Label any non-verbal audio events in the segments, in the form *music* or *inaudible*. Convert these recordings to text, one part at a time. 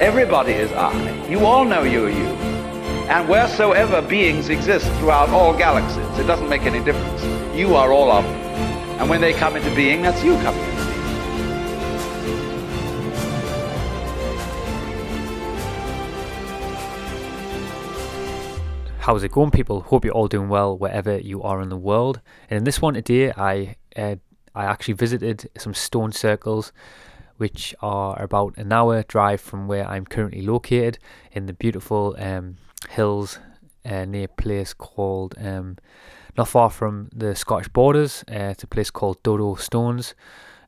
Everybody is I. You all know you're you. And wheresoever beings exist throughout all galaxies, it doesn't make any difference. You are all of them. And when they come into being, that's you coming into being. How's it going, people? Hope you're all doing well wherever you are in the world. And in this one today, I uh, I actually visited some stone circles, which are about an hour drive from where I'm currently located in the beautiful um, hills uh, near a place called um, not far from the Scottish borders. Uh, it's a place called Duddo Stones.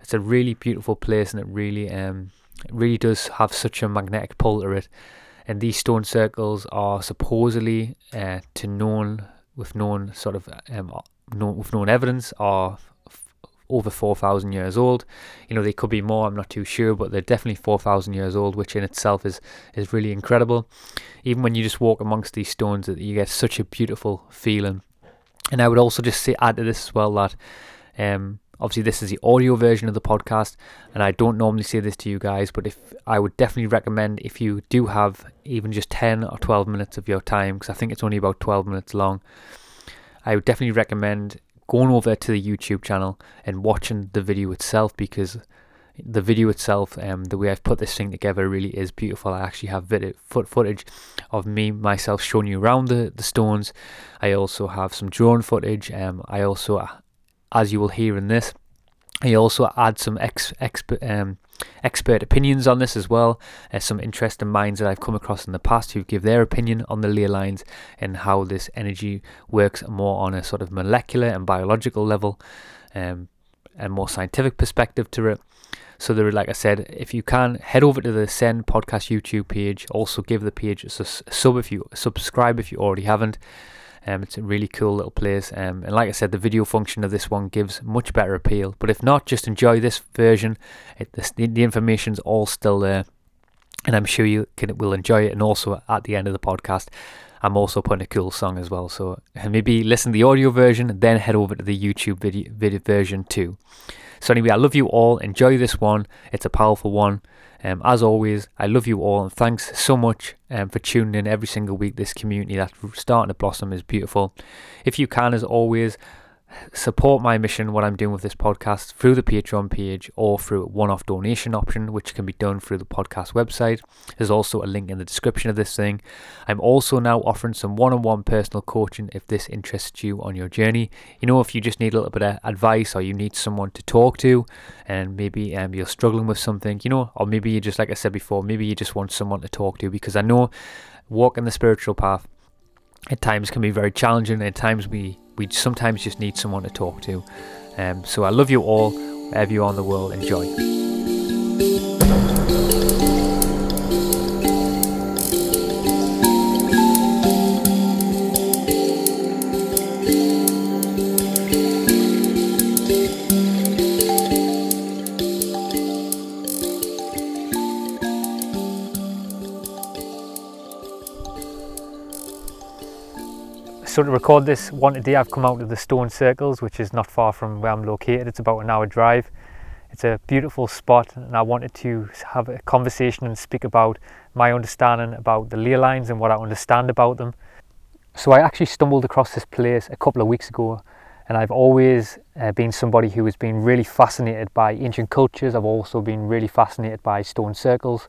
It's a really beautiful place, and it really um, really does have such a magnetic pull to it and these stone circles are supposedly uh, to known with known sort of um, known, with known evidence are over 4,000 years old. You know, they could be more, I'm not too sure, but they're definitely 4,000 years old, which in itself is, is really incredible. Even when you just walk amongst these stones, that you get such a beautiful feeling. And I would also just say, add to this as well that um, obviously this is the audio version of the podcast and i don't normally say this to you guys but if i would definitely recommend if you do have even just 10 or 12 minutes of your time because i think it's only about 12 minutes long i would definitely recommend going over to the youtube channel and watching the video itself because the video itself um, the way i've put this thing together really is beautiful i actually have video foot footage of me myself showing you around the, the stones i also have some drone footage um, i also as you will hear in this. I also add some ex, expert, um, expert opinions on this as well, uh, some interesting minds that I've come across in the past who give their opinion on the ley lines and how this energy works more on a sort of molecular and biological level, um, and more scientific perspective to it. So there, like I said, if you can head over to the Send Podcast YouTube page. Also give the page a sub if you subscribe if you already haven't. Um, it's a really cool little place. Um, and like I said, the video function of this one gives much better appeal. But if not, just enjoy this version. It, the, the information's all still there. And I'm sure you can will enjoy it. And also at the end of the podcast, I'm also putting a cool song as well. So maybe listen to the audio version, then head over to the YouTube video, video version too. So anyway, I love you all. Enjoy this one. It's a powerful one. Um, as always, I love you all and thanks so much um, for tuning in every single week. This community that's starting to blossom is beautiful. If you can, as always, support my mission, what I'm doing with this podcast, through the Patreon page or through a one off donation option, which can be done through the podcast website. There's also a link in the description of this thing. I'm also now offering some one on one personal coaching if this interests you on your journey. You know, if you just need a little bit of advice or you need someone to talk to and maybe um, you're struggling with something, you know, or maybe you just, like I said before, maybe you just want someone to talk to because I know walking the spiritual path at times can be very challenging. At times we we sometimes just need someone to talk to. Um, so I love you all, wherever you are in the world. Enjoy. So to record this one today I've come out of the Stone Circles which is not far from where I'm located. It's about an hour drive. It's a beautiful spot and I wanted to have a conversation and speak about my understanding about the ley lines and what I understand about them. So I actually stumbled across this place a couple of weeks ago and I've always uh, been somebody who has been really fascinated by ancient cultures. I've also been really fascinated by stone circles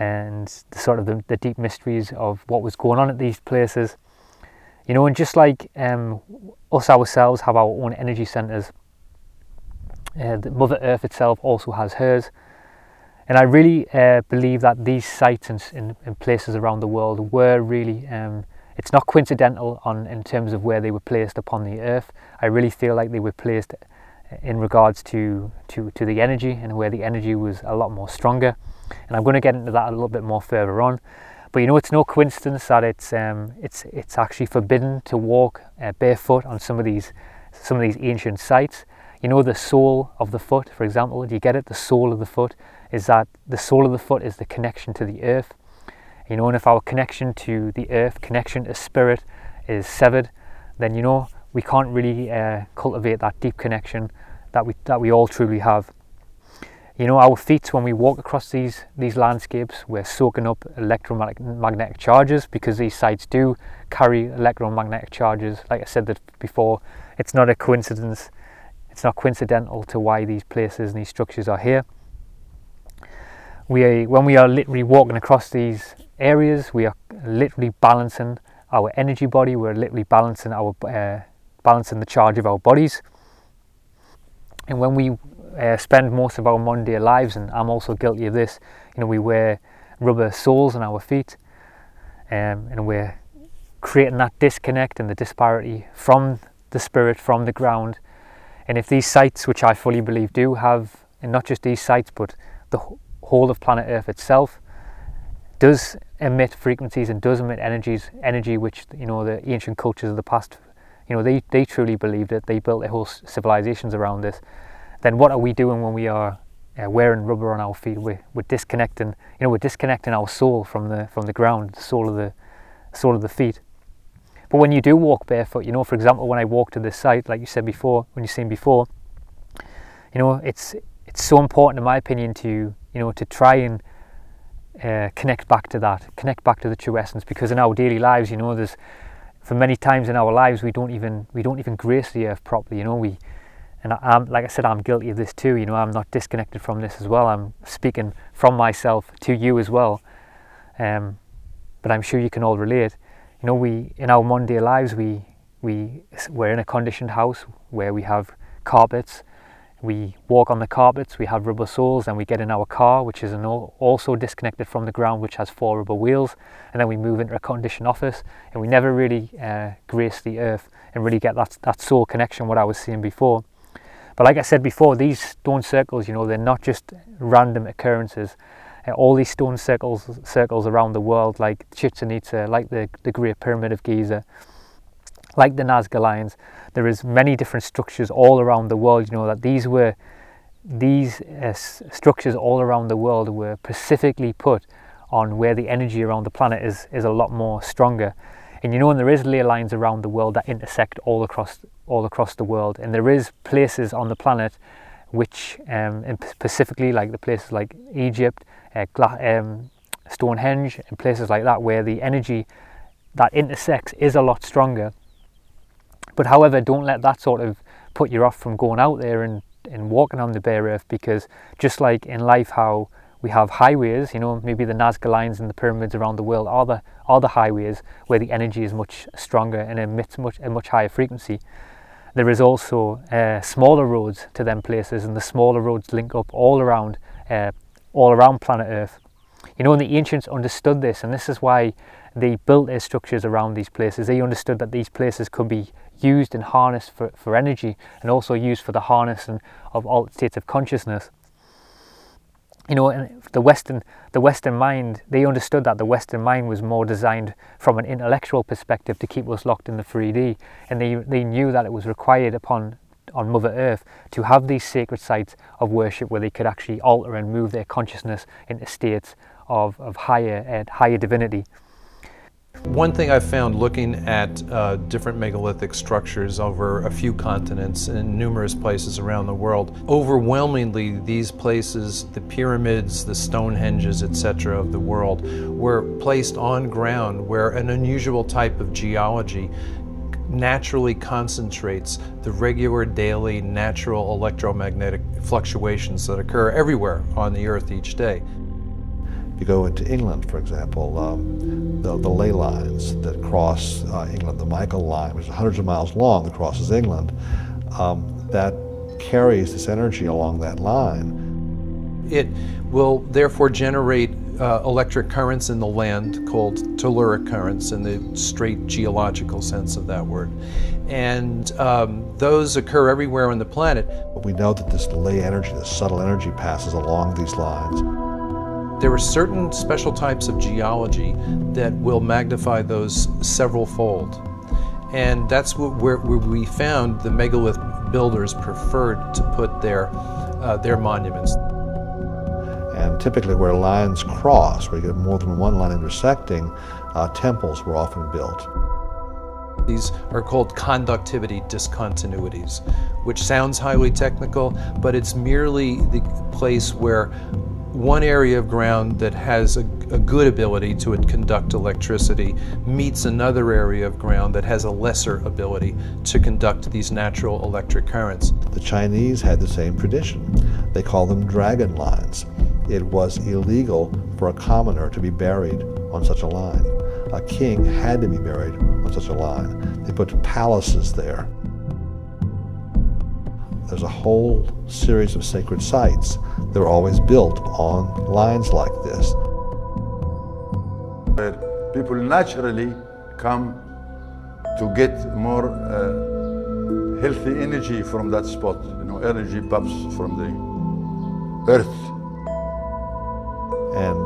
and the sort of the, the deep mysteries of what was going on at these places you know, and just like um, us ourselves have our own energy centers, uh, the Mother Earth itself also has hers. And I really uh, believe that these sites in, in, in, places around the world were really, um, it's not coincidental on in terms of where they were placed upon the earth. I really feel like they were placed in regards to, to, to the energy and where the energy was a lot more stronger. And I'm going to get into that a little bit more further on. But you know, it's no coincidence that it's um, it's it's actually forbidden to walk uh, barefoot on some of these some of these ancient sites. You know, the sole of the foot, for example. Do you get it? The sole of the foot is that the sole of the foot is the connection to the earth. You know, and if our connection to the earth, connection to spirit, is severed, then you know we can't really uh, cultivate that deep connection that we that we all truly have. You know, our feet when we walk across these these landscapes, we're soaking up electromagnetic charges because these sites do carry electromagnetic charges. Like I said that before, it's not a coincidence. It's not coincidental to why these places and these structures are here. We, when we are literally walking across these areas, we are literally balancing our energy body. We're literally balancing our uh, balancing the charge of our bodies. And when we uh, spend most of our modern day lives, and I'm also guilty of this, you know, we wear rubber soles on our feet, um, and we're creating that disconnect and the disparity from the spirit, from the ground. And if these sites, which I fully believe do have, and not just these sites, but the whole of planet Earth itself, does emit frequencies and does emit energies, energy which you know the ancient cultures of the past, you know, they, they truly believed it. They built their whole civilizations around this. Then what are we doing when we are uh, wearing rubber on our feet? We're, we're disconnecting, you know, we're disconnecting our soul from the from the ground, the soul of the soul of the feet. But when you do walk barefoot, you know, for example, when I walk to this site, like you said before, when you've seen before, you know, it's it's so important, in my opinion, to you know to try and uh, connect back to that, connect back to the true essence. Because in our daily lives, you know, there's for many times in our lives we don't even we don't even grace the earth properly. You know, we and I, like I said, I'm guilty of this too. You know, I'm not disconnected from this as well. I'm speaking from myself to you as well. Um, but I'm sure you can all relate. You know, we in our Monday lives we we we're in a conditioned house where we have carpets we walk on the carpets, we have rubber soles, and we get in our car, which is also disconnected from the ground, which has four rubber wheels, and then we move into a conditioned office, and we never really uh, grace the earth and really get that that soul connection. What I was saying before, but like I said before, these stone circles, you know, they're not just random occurrences. Uh, all these stone circles, circles around the world, like Chichen Itza, like the the Great Pyramid of Giza, like the Nazca Lines, there is many different structures all around the world. You know that these were these uh, structures all around the world were specifically put on where the energy around the planet is is a lot more stronger. And you know, and there is ley lines around the world that intersect all across all across the world, and there is places on the planet which, um, specifically like the places like Egypt, uh, um, Stonehenge, and places like that, where the energy that intersects is a lot stronger but however, don't let that sort of put you off from going out there and, and walking on the bare earth because just like in life how we have highways, you know, maybe the Nazca lines and the pyramids around the world are the are the highways where the energy is much stronger and emits much a much higher frequency. There is also uh, smaller roads to them places, and the smaller roads link up all around uh, all around planet Earth. You know, and the ancients understood this, and this is why they built their structures around these places. They understood that these places could be used and harnessed for, for energy and also used for the harnessing of all states of consciousness. You know, the Western the Western mind, they understood that the Western mind was more designed from an intellectual perspective to keep us locked in the 3D, and they, they knew that it was required upon on Mother Earth to have these sacred sites of worship where they could actually alter and move their consciousness into states of, of higher uh, higher divinity. One thing I've found looking at uh, different megalithic structures over a few continents and numerous places around the world, overwhelmingly these places, the pyramids, the Stonehenges, etc. of the world, were placed on ground where an unusual type of geology naturally concentrates the regular daily natural electromagnetic fluctuations that occur everywhere on the earth each day. If you go into England, for example, um, the, the, ley lines that cross uh, England, the Michael line, which is hundreds of miles long that crosses England, um, that carries this energy along that line. It will therefore generate uh, electric currents in the land called telluric currents in the straight geological sense of that word. And um, those occur everywhere on the planet. But we know that this ley energy, this subtle energy passes along these lines. There are certain special types of geology that will magnify those several fold. And that's where, where we found the megalith builders preferred to put their, uh, their monuments. And typically, where lines cross, where you get more than one line intersecting, uh, temples were often built. These are called conductivity discontinuities, which sounds highly technical, but it's merely the place where one area of ground that has a, a, good ability to conduct electricity meets another area of ground that has a lesser ability to conduct these natural electric currents. The Chinese had the same tradition. They called them dragon lines. It was illegal for a commoner to be buried on such a line. A king had to be buried on such a line. They put palaces there. There's a whole series of sacred sites that were always built on lines like this. Where people naturally come to get more uh, healthy energy from that spot, you know, energy pops from the earth. And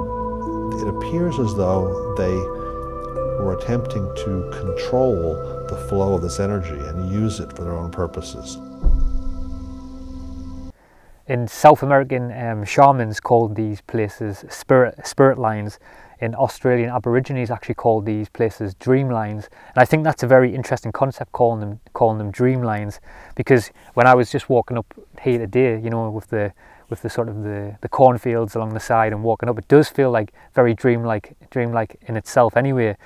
it appears as though they were attempting to control the flow of this energy and use it for their own purposes. In South American, um, shamans called these places spirit spirit lines. In Australian Aborigines, actually called these places dream lines, and I think that's a very interesting concept, calling them calling them dream lines, because when I was just walking up here today, you know, with the with the sort of the, the cornfields along the side and walking up, it does feel like very dreamlike, dreamlike in itself. Anyway,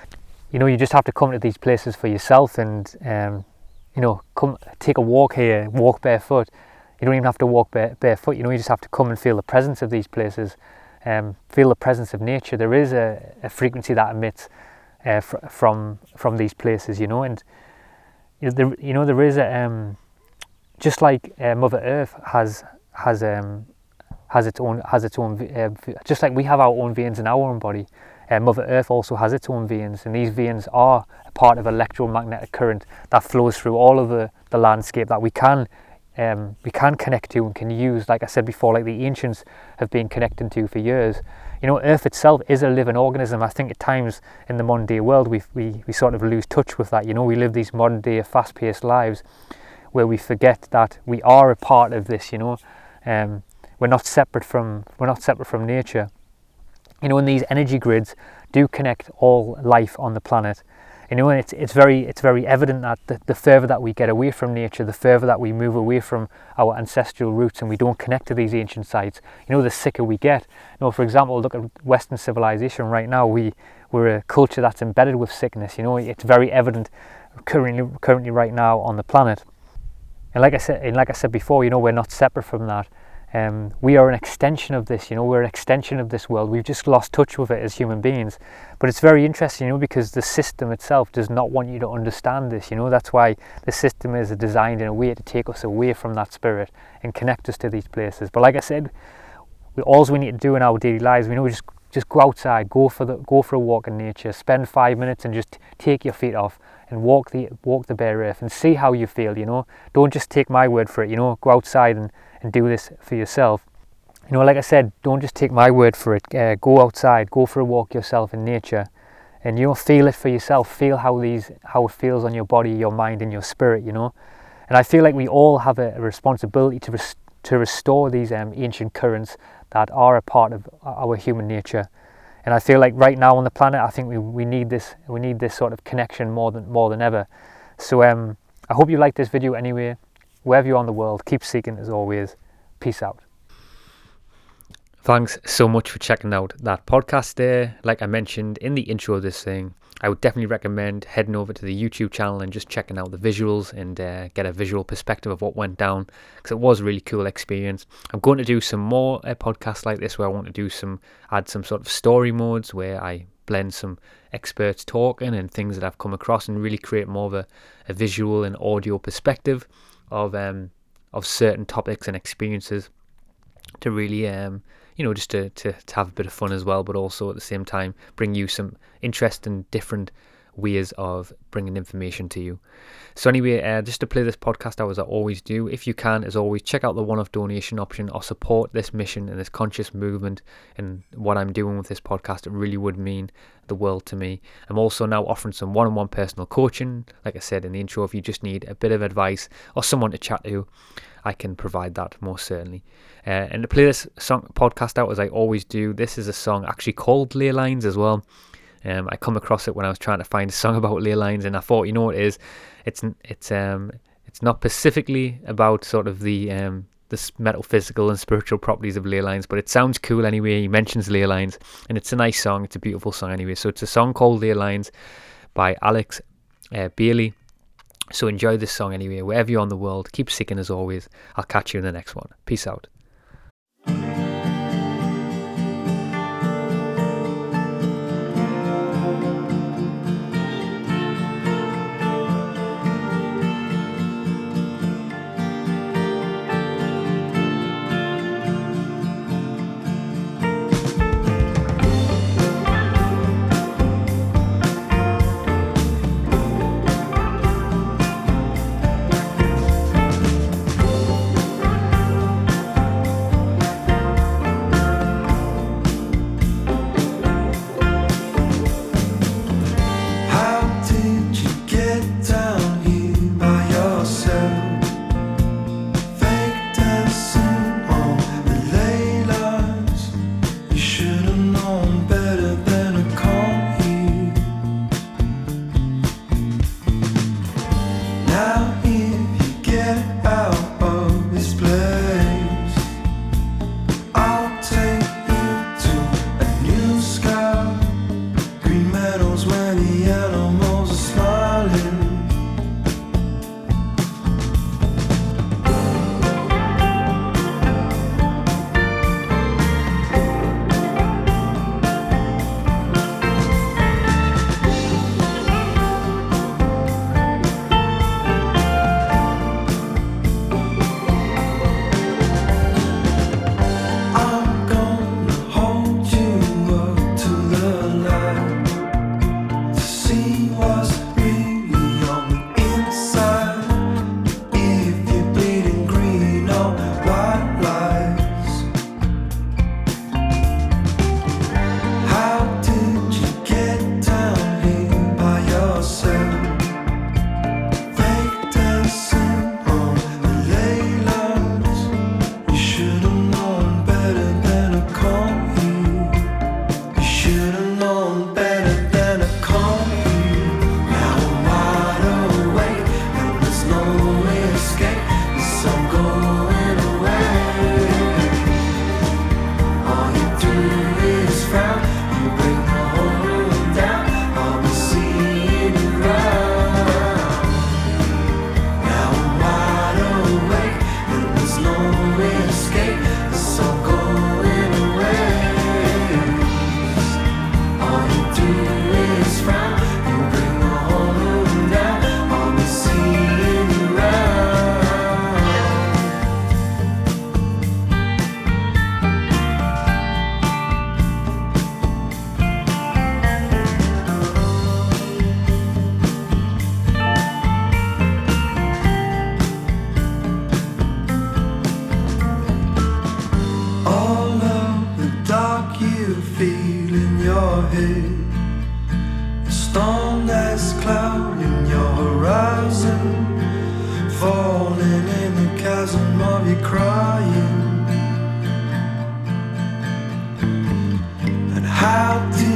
you know, you just have to come to these places for yourself and, um, you know, come take a walk here, walk barefoot. You don't even have to walk bare, barefoot. You know, you just have to come and feel the presence of these places, um, feel the presence of nature. There is a, a frequency that emits uh, fr- from from these places, you know, and you know, there, you know, there is a um, just like uh, Mother Earth has has um, has its own has its own uh, just like we have our own veins in our own body. Uh, Mother Earth also has its own veins, and these veins are a part of electromagnetic current that flows through all of the, the landscape that we can um, we can connect to and can use. Like I said before, like the ancients have been connecting to for years. You know, Earth itself is a living organism. I think at times in the modern day world we we we sort of lose touch with that. You know, we live these modern day fast-paced lives where we forget that we are a part of this. You know. Um, we're not separate from we're not separate from nature. You know, and these energy grids do connect all life on the planet. You know, and it's it's very it's very evident that the, the further that we get away from nature, the further that we move away from our ancestral roots, and we don't connect to these ancient sites. You know, the sicker we get. You know, for example, look at Western civilization right now. We we're a culture that's embedded with sickness. You know, it's very evident currently currently right now on the planet. And like I said, and like I said before, you know, we're not separate from that. Um, we are an extension of this, you know, we're an extension of this world. We've just lost touch with it as human beings. But it's very interesting, you know, because the system itself does not want you to understand this, you know. That's why the system is designed in a way to take us away from that spirit and connect us to these places. But like I said, we, all we need to do in our daily lives, we know, just just go outside, go for the go for a walk in nature, spend five minutes and just take your feet off and walk the walk the bare earth and see how you feel. You know, don't just take my word for it. You know, go outside and and do this for yourself. You know, like I said, don't just take my word for it. Uh, go outside, go for a walk yourself in nature, and you'll feel it for yourself. Feel how these, how it feels on your body, your mind, and your spirit. You know, and I feel like we all have a, a responsibility to res- to restore these um, ancient currents that are a part of our human nature. And I feel like right now on the planet, I think we, we need this we need this sort of connection more than more than ever. So um, I hope you liked this video anyway wherever you are in the world, keep seeking as always. Peace out. Thanks so much for checking out that podcast there. Like I mentioned in the intro of this thing, I would definitely recommend heading over to the YouTube channel and just checking out the visuals and uh, get a visual perspective of what went down because it was a really cool experience. I'm going to do some more uh, podcasts like this where I want to do some, add some sort of story modes where I blend some experts talking and things that I've come across and really create more of a, a visual and audio perspective of um, of certain topics and experiences to really um, you know just to, to, to have a bit of fun as well but also at the same time bring you some interesting different ways of bringing information to you. So anyway, uh, just to play this podcast out as I always do, if you can, as always, check out the one-off donation option or support this mission and this conscious movement and what I'm doing with this podcast. It really would mean the world to me. I'm also now offering some one-on-one personal coaching. Like I said in the intro, if you just need a bit of advice or someone to chat to, I can provide that most certainly. Uh, and to play this song podcast out as I always do, this is a song actually called Ley Lines as well. Um, I come across it when I was trying to find a song *laughs* about ley lines, and I thought, you know what it is? It's it's um it's not specifically about sort of the um the metaphysical and spiritual properties of ley lines, but it sounds cool anyway. He mentions ley lines, and it's a nice song. It's a beautiful song anyway. So it's a song called Ley Lines by Alex uh, Bailey. So enjoy this song anyway, wherever you're on the world. Keep seeking as always. I'll catch you in the next one. Peace out. How do